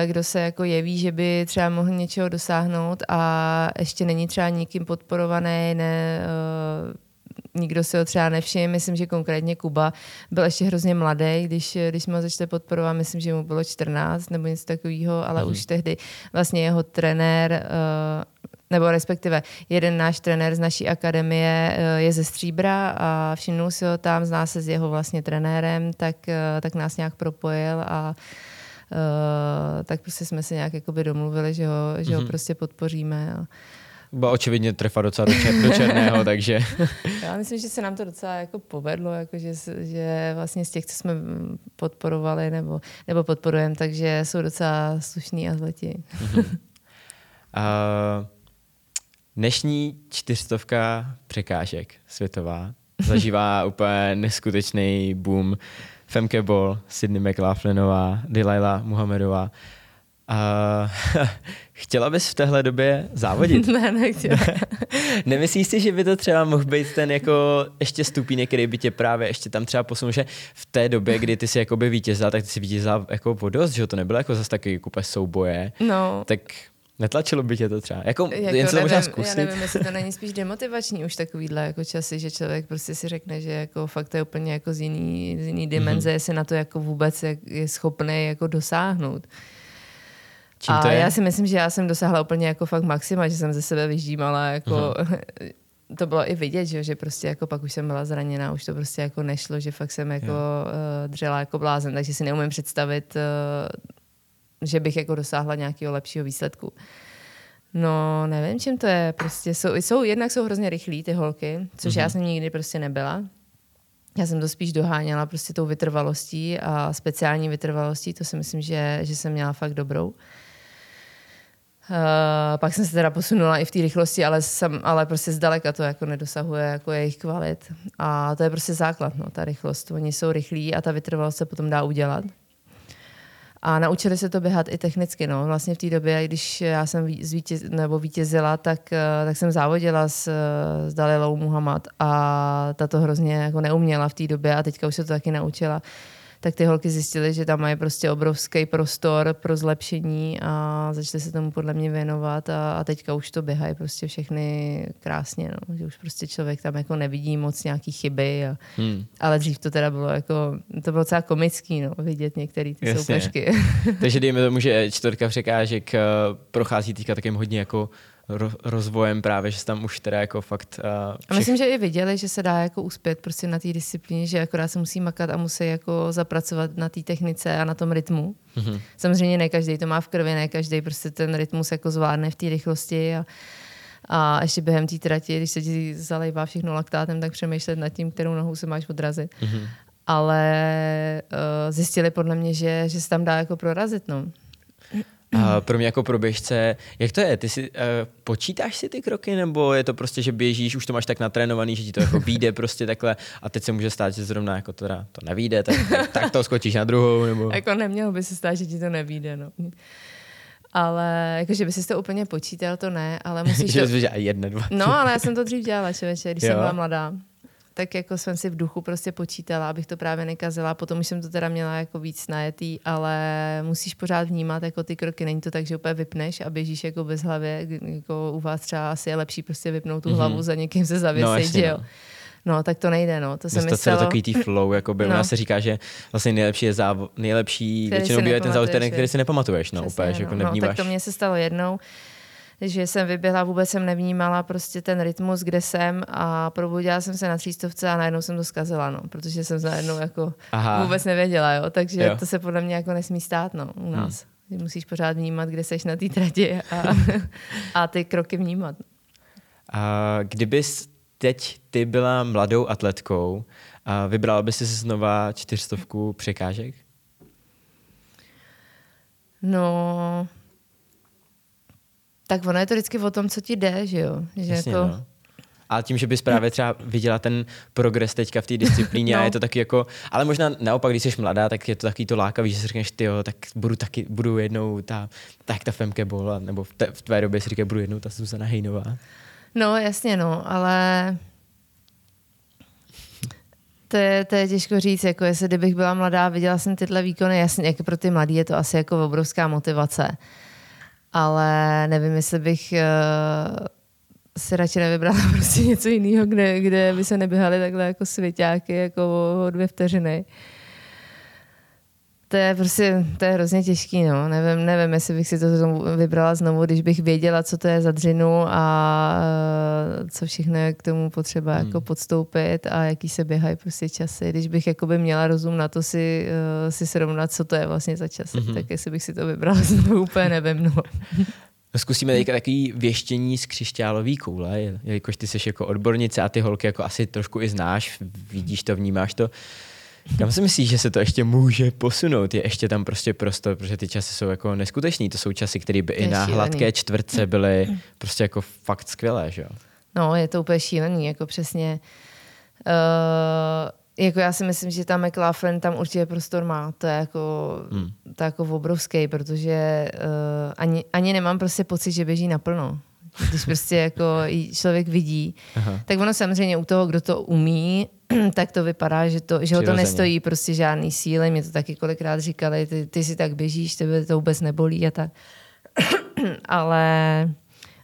kdo se jako jeví, že by třeba mohl něčeho dosáhnout a ještě není třeba nikým podporovaný, ne, uh, nikdo si ho třeba nevšiml. Myslím, že konkrétně Kuba byl ještě hrozně mladý, když, když jsme ho začali podporovat, myslím, že mu bylo 14 nebo něco takového, ale mm. už tehdy vlastně jeho trenér uh, nebo respektive jeden náš trenér z naší akademie je ze Stříbra a všimnul si ho tam, zná se s jeho vlastně trenérem, tak, tak nás nějak propojil a Uh, tak prostě jsme se nějak jakoby domluvili, že ho, že ho mm-hmm. prostě podpoříme. A, byla očividně trefa docela do, čer, do černého, takže... Já myslím, že se nám to docela jako povedlo, jako že, že vlastně z těch, co jsme podporovali nebo, nebo podporujeme, takže jsou docela slušní atleti. uh, dnešní čtyřstovka překážek světová zažívá úplně neskutečný boom. Femke Ball, Sydney McLaughlinová, Delilah Muhammedová. A chtěla bys v téhle době závodit? ne, nechtěla. Nemyslíš si, že by to třeba mohl být ten jako ještě stupínek, který by tě právě ještě tam třeba posunul, že v té době, kdy ty si jakoby vítězila, tak ty si vítězila jako o dost, že to nebylo jako zase takový kupe souboje. No. Tak Netlačilo by tě to třeba? Jako, jako jen se to možná zkusit. Já nevím, jestli to není spíš demotivační už takovýhle jako časy, že člověk prostě si řekne, že jako fakt to je úplně jako z jiný, z jiný dimenze, mm-hmm. jestli na to jako vůbec je schopný jako dosáhnout. Čím a to je? já si myslím, že já jsem dosáhla úplně jako fakt maxima, že jsem ze sebe vyždímala jako uh-huh. to bylo i vidět, že, že prostě jako pak už jsem byla zraněná, už to prostě jako nešlo, že fakt jsem jako uh, dřela jako blázen, takže si neumím představit, uh, že bych jako dosáhla nějakého lepšího výsledku. No, nevím, čím to je. Prostě jsou, jsou, jednak jsou hrozně rychlí ty holky, což mm-hmm. já jsem nikdy prostě nebyla. Já jsem to spíš doháněla prostě tou vytrvalostí a speciální vytrvalostí, to si myslím, že, že jsem měla fakt dobrou. Uh, pak jsem se teda posunula i v té rychlosti, ale, jsem, ale prostě zdaleka to jako nedosahuje jako jejich kvalit. A to je prostě základ, no, ta rychlost. Oni jsou rychlí a ta vytrvalost se potom dá udělat. A naučili se to běhat i technicky. No. Vlastně v té době, když já jsem zvítěz, nebo vítězila, tak, eh, tak jsem závodila s, s Dalilou Muhammad a ta to hrozně jako neuměla v té době a teďka už se to taky naučila tak ty holky zjistily, že tam mají prostě obrovský prostor pro zlepšení a začaly se tomu podle mě věnovat a, a teďka už to běhají prostě všechny krásně, no. že už prostě člověk tam jako nevidí moc nějaký chyby, a, hmm. ale dřív to teda bylo jako, to bylo celá komický, no, vidět některé ty Jasně. soupeřky. Takže dejme tomu, že čtvrtka překážek eh, prochází teďka takým hodně jako rozvojem právě, že tam už teda jako fakt... Uh, všech... A myslím, že i viděli, že se dá jako uspět prostě na té disciplíně, že akorát se musí makat a musí jako zapracovat na té technice a na tom rytmu. Mm-hmm. Samozřejmě ne každý to má v krvi, ne každý prostě ten rytmus jako zvládne v té rychlosti a, a ještě během té trati, když se ti zalejvá všechno laktátem, tak přemýšlet nad tím, kterou nohou se máš odrazit. Mm-hmm. Ale uh, zjistili podle mě, že, že se tam dá jako prorazit. No. A pro mě jako pro běžce, jak to je? Ty si uh, počítáš si ty kroky, nebo je to prostě, že běžíš, už to máš tak natrénovaný, že ti to jako vyjde prostě takhle a teď se může stát, že zrovna jako to, to nevíde, tak, tak to skočíš na druhou, nebo... Jako nemělo by se stát, že ti to nevíde, no. Ale jakože by si to úplně počítal, to ne, ale musíš že to... Že jedna, dva. No, ale já jsem to dřív dělala, člověče, když jo. jsem byla mladá tak jako jsem si v duchu prostě počítala, abych to právě nekazila. Potom už jsem to teda měla jako víc najetý, ale musíš pořád vnímat jako ty kroky. Není to tak, že úplně vypneš a běžíš jako bez hlavy. Jako u vás třeba asi je lepší prostě vypnout tu mm-hmm. hlavu, za někým se zavěsit, no, jasně, že jo. No. No, tak to nejde, no. To se mi stalo... takový tý flow, jako by no. se říká, že vlastně nejlepší je závod, nejlepší, který většinou bývá ten závod, který, který si nepamatuješ, no, Přesně, úplně, no. že jako nevnímáš. No, tak to mně se stalo jednou že jsem vyběhla, vůbec jsem nevnímala prostě ten rytmus, kde jsem a probudila jsem se na třístovce a najednou jsem to zkazila, no, protože jsem najednou jako Aha. vůbec nevěděla, jo, takže jo. to se podle mě jako nesmí stát, no, u nás. Hmm. Musíš pořád vnímat, kde seš na té tratě a, a ty kroky vnímat. A kdybys teď ty byla mladou atletkou, a vybrala by si znova čtyřstovku překážek? No, tak ono je to vždycky o tom, co ti jde, že jo? Že Jasně, jako... no. A tím, že bys právě třeba viděla ten progres teďka v té disciplíně no. a je to taky jako, ale možná naopak, když jsi mladá, tak je to taky to lákavý, že si řekneš, ty jo, tak budu taky, budu jednou ta, tak ta Femke Bola, nebo v, te, v tvé době si říká, budu jednou ta Zuzana Hejnová. No, jasně, no, ale to je, to je těžko říct, jako jestli kdybych byla mladá, viděla jsem tyhle výkony, jasně, jako pro ty mladí je to asi jako obrovská motivace ale nevím, jestli bych uh, si radši nevybrala prostě něco jiného, kde, kde by se neběhaly takhle jako svěťáky jako o dvě vteřiny. To je prostě, to je hrozně těžký, no. Nevím, nevím, jestli bych si to znovu vybrala znovu, když bych věděla, co to je za dřinu a uh, co všechno je k tomu potřeba hmm. jako podstoupit a jaký se běhají prostě časy. Když bych jakoby měla rozum na to si, uh, si srovnat, co to je vlastně za časy, hmm. tak jestli bych si to vybrala znovu, úplně nevím, no. Zkusíme teďka takový věštění z křišťálové koule, jelikož ty jsi jako odbornice a ty holky jako asi trošku i znáš, vidíš to, vnímáš to. Kam si myslíš, že se to ještě může posunout? Je ještě tam prostě prostor, protože ty časy jsou jako neskutečný. To jsou časy, které by i na šílený. hladké čtvrtce byly prostě jako fakt skvělé, že jo? No, je to úplně šílený, jako přesně Uh, jako já si myslím, že tam McLaughlin tam určitě prostor má. To je jako, hmm. to je jako obrovský, protože uh, ani, ani nemám prostě pocit, že běží naplno. Když prostě jako člověk vidí, Aha. tak ono samozřejmě u toho, kdo to umí, tak to vypadá, že, to, že ho to nestojí prostě žádný síly. Mě to taky kolikrát říkali, ty, ty si tak běžíš, tebe to vůbec nebolí a tak. ale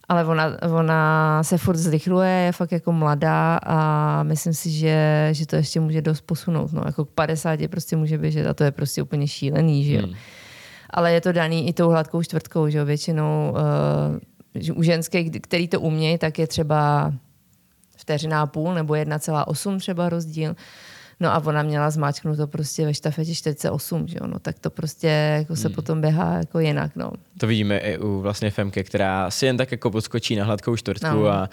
ale ona, ona se furt zrychluje, je fakt jako mladá a myslím si, že, že to ještě může dost posunout. No, jako k 50 prostě může běžet a to je prostě úplně šílený, že jo. Hmm. Ale je to daný i tou hladkou čtvrtkou, že jo. Většinou uh, u ženské, který to umějí, tak je třeba vteřina a půl nebo 1,8 třeba rozdíl. No a ona měla zmáčknout to prostě ve štafetě 48, že jo? No, tak to prostě jako se hmm. potom běhá jako jinak. No. To vidíme i u vlastně Femke, která si jen tak jako podskočí na hladkou čtvrtku no, a,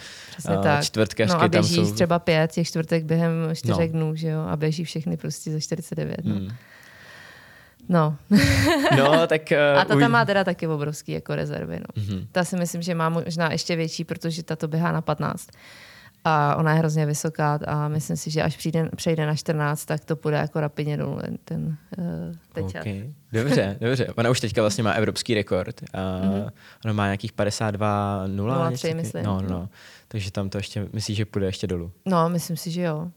a tak. čtvrtkařky no a běží tam jsou... třeba pět těch čtvrtek během čtyřek no. dnů, že jo? A běží všechny prostě za 49. No. Hmm. No. no, tak... Uh, a ta tam má teda taky obrovský jako rezervy. No. Mm-hmm. Ta si myslím, že má možná ještě větší, protože ta to běhá na 15 a ona je hrozně vysoká a myslím si, že až přijde, přejde na 14, tak to půjde jako rapidně dolů ten, uh, okay. Dobře, dobře. Ona už teďka vlastně má evropský rekord. A mm-hmm. Ona má nějakých 52 0. 3, myslím. No, no, no. Takže tam to ještě, myslíš, že půjde ještě dolů? No, myslím si, že jo.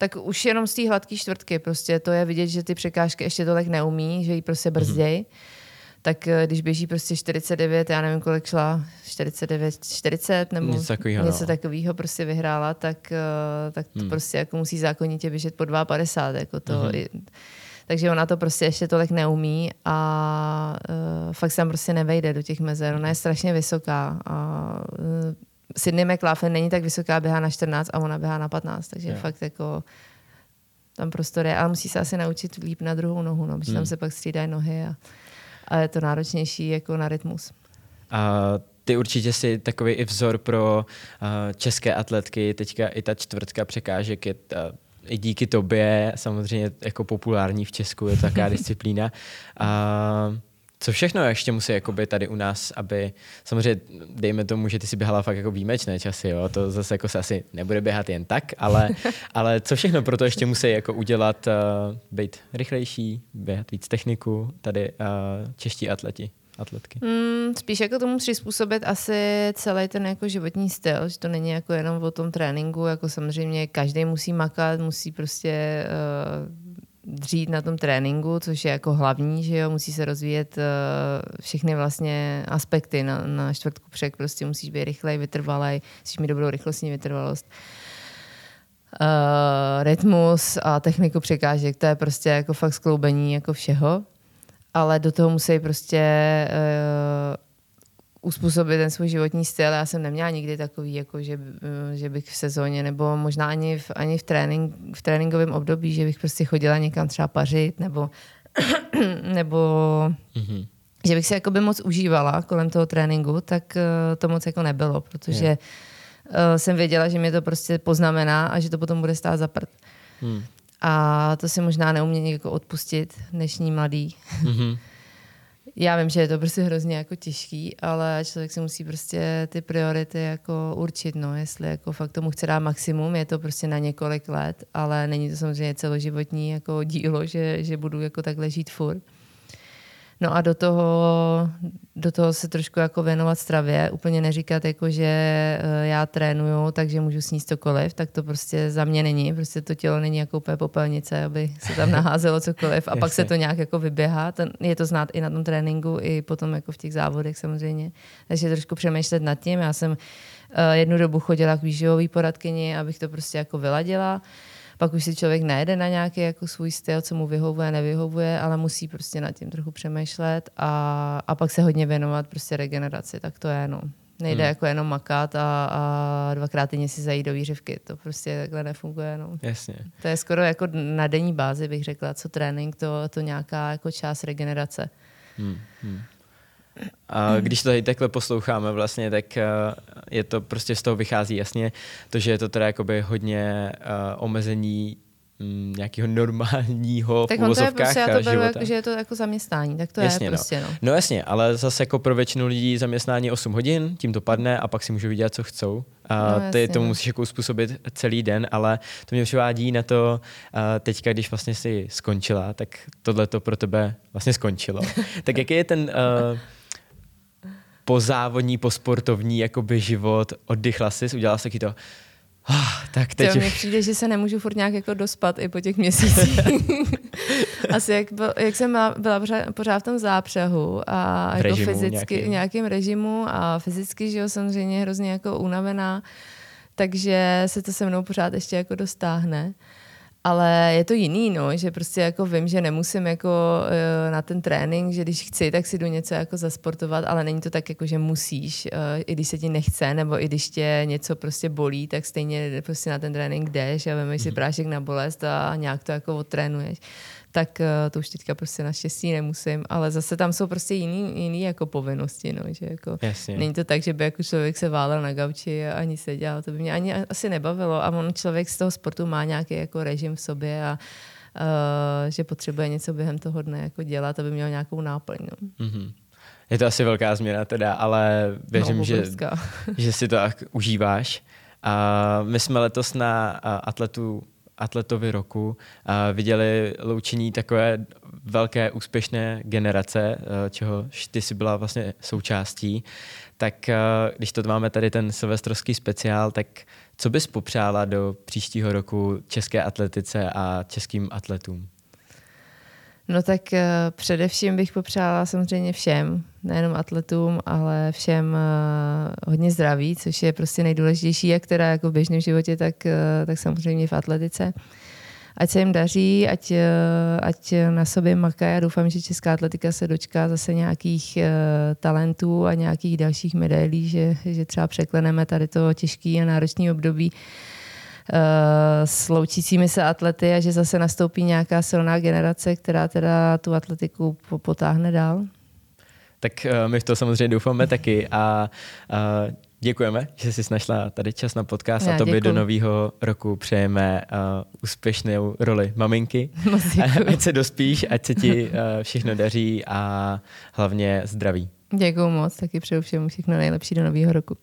Tak už jenom z té hladké čtvrtky prostě to je vidět, že ty překážky ještě tolik neumí, že jí prostě brzdějí. Mm-hmm tak eh, když běží prostě 49, já nevím, kolik šla, 49, 40 nebo něco takového, něco no. takového prostě vyhrála, tak, eh, tak to hmm. prostě jako musí zákonitě běžet po 2,50. Jako to, hmm. takže ona to prostě ještě tolik neumí a uh, fakt se tam prostě nevejde do těch mezer. Ona je strašně vysoká a uh, Sydney McLaughlin není tak vysoká, běhá na 14 a ona běhá na 15, takže yeah. fakt jako tam prostor je, ale musí se asi naučit líp na druhou nohu, no, protože hmm. tam se pak střídají nohy a a je to náročnější jako na rytmus. A ty určitě jsi takový i vzor pro uh, české atletky. Teďka i ta čtvrtka překážek je ta, i díky tobě samozřejmě jako populární v Česku, je to taková disciplína. A co všechno ještě musí jakoby tady u nás, aby samozřejmě dejme tomu, že ty si běhala fakt jako výjimečné časy, jo? to zase jako se asi nebude běhat jen tak, ale, ale co všechno pro to ještě musí jako udělat, uh, být rychlejší, běhat víc techniku, tady uh, čeští atleti? atletky? Mm, spíš jako tomu přizpůsobit asi celý ten jako životní styl, že to není jako jenom o tom tréninku, jako samozřejmě každý musí makat, musí prostě uh, dřít na tom tréninku, což je jako hlavní, že jo, musí se rozvíjet uh, všechny vlastně aspekty na, na čtvrtku přek, prostě musíš být rychlej, vytrvalej, musíš mít dobrou rychlostní vytrvalost. Uh, rytmus a techniku překážek, to je prostě jako fakt skloubení jako všeho, ale do toho musí prostě uh, uspůsobit ten svůj životní styl. Já jsem neměla nikdy takový, jako že, že bych v sezóně, nebo možná ani v, ani v, trénink, v tréninkovém období, že bych prostě chodila někam třeba pařit, nebo, nebo mm-hmm. že bych se jakoby moc užívala kolem toho tréninku, tak uh, to moc jako nebylo, protože yeah. uh, jsem věděla, že mě to prostě poznamená a že to potom bude stát za prd. Mm. A to si možná neumění jako odpustit dnešní mladý. Mm-hmm. Já vím, že je to prostě hrozně jako těžký, ale člověk si musí prostě ty priority jako určit, no, jestli jako fakt tomu chce dát maximum, je to prostě na několik let, ale není to samozřejmě celoživotní jako dílo, že, že budu jako takhle žít furt. No a do toho, do toho se trošku jako věnovat stravě, úplně neříkat jako, že eh, já trénuju, takže můžu sníst cokoliv, tak to prostě za mě není, prostě to tělo není jako úplně popelnice, aby se tam naházelo cokoliv. A pak se to nějak jako vyběhá, Ten, je to znát i na tom tréninku, i potom jako v těch závodech samozřejmě, takže trošku přemýšlet nad tím, já jsem uh, jednu dobu chodila k výživové poradkyni, abych to prostě jako vyladila, pak už si člověk najde na nějaký jako svůj styl, co mu vyhovuje, nevyhovuje, ale musí prostě nad tím trochu přemýšlet a, a pak se hodně věnovat prostě regeneraci, tak to je no. Nejde hmm. jako jenom makat a, a dvakrát týdně si zajít do výřivky. To prostě takhle nefunguje. No. Jasně. To je skoro jako na denní bázi, bych řekla, co trénink, to, to nějaká jako část regenerace. Hmm. Hmm. A když to tady takhle posloucháme vlastně, tak eh, je to prostě z toho vychází jasně, to, že je to teda jakoby hodně uh, omezení mm, nějakého normálního tak v on to je prostě, já to beru, života. jako, že je to jako zaměstnání, tak to jasně, je prostě, no. no. no. jasně, ale zase jako pro většinu lidí zaměstnání 8 hodin, tím to padne a pak si můžou vydělat, co chcou. A No, ty jasně, to no. musíš jako uspůsobit celý den, ale to mě přivádí na to, a teďka, když vlastně si skončila, tak tohle to pro tebe vlastně skončilo. tak jaký je ten uh, pozávodní, posportovní jakoby život, oddychla jsi, udělala jsi taky to, ah, tak teď mně přijde, že se nemůžu furt nějak jako dospat i po těch měsících. Asi jak, byl, jak jsem byla, byla pořád, v tom zápřehu a V jako režimu fyzicky, nějakým. nějakým režimu a fyzicky, že jo, samozřejmě hrozně jako unavená, takže se to se mnou pořád ještě jako dostáhne. Ale je to jiný, no, že prostě jako vím, že nemusím jako uh, na ten trénink, že když chci, tak si jdu něco jako zasportovat, ale není to tak jako, že musíš, uh, i když se ti nechce, nebo i když tě něco prostě bolí, tak stejně prostě na ten trénink jdeš a vemeš si prášek na bolest a nějak to jako odtrénuješ. Tak uh, to už teďka prostě naštěstí nemusím, ale zase tam jsou prostě jiný, jiný jako povinnosti, no, že jako Jasně. Není to tak, že by jako člověk se válel na gauči a ani seděl. To by mě ani asi nebavilo. A on člověk z toho sportu má nějaký jako režim v sobě a uh, že potřebuje něco během toho dne jako dělat, aby měl nějakou náplň. No. Mm-hmm. Je to asi velká změna teda, ale věřím, no, že, že si to užíváš. A my jsme letos na a, atletu atletovi roku viděli loučení takové velké úspěšné generace, eh, čeho ty si byla vlastně součástí. Tak eh, když to máme tady ten silvestrovský speciál, tak co bys popřála do příštího roku české atletice a českým atletům? No tak uh, především bych popřála samozřejmě všem, nejenom atletům, ale všem uh, hodně zdraví, což je prostě nejdůležitější, jak teda jako v běžném životě, tak, uh, tak samozřejmě v atletice. Ať se jim daří, ať, ať na sobě makají a doufám, že česká atletika se dočká zase nějakých talentů a nějakých dalších medailí, že, že třeba překleneme tady to těžký a náročný období s loučícími se atlety a že zase nastoupí nějaká silná generace, která teda tu atletiku potáhne dál. Tak uh, my v to samozřejmě doufáme taky a uh, děkujeme, že jsi našla tady čas na podcast Já a tobě děkuju. do nového roku přejeme uh, úspěšnou roli maminky. Moc ať se dospíš, ať se ti uh, všechno daří a hlavně zdraví. Děkuju moc, taky přeju všem všechno nejlepší do nového roku.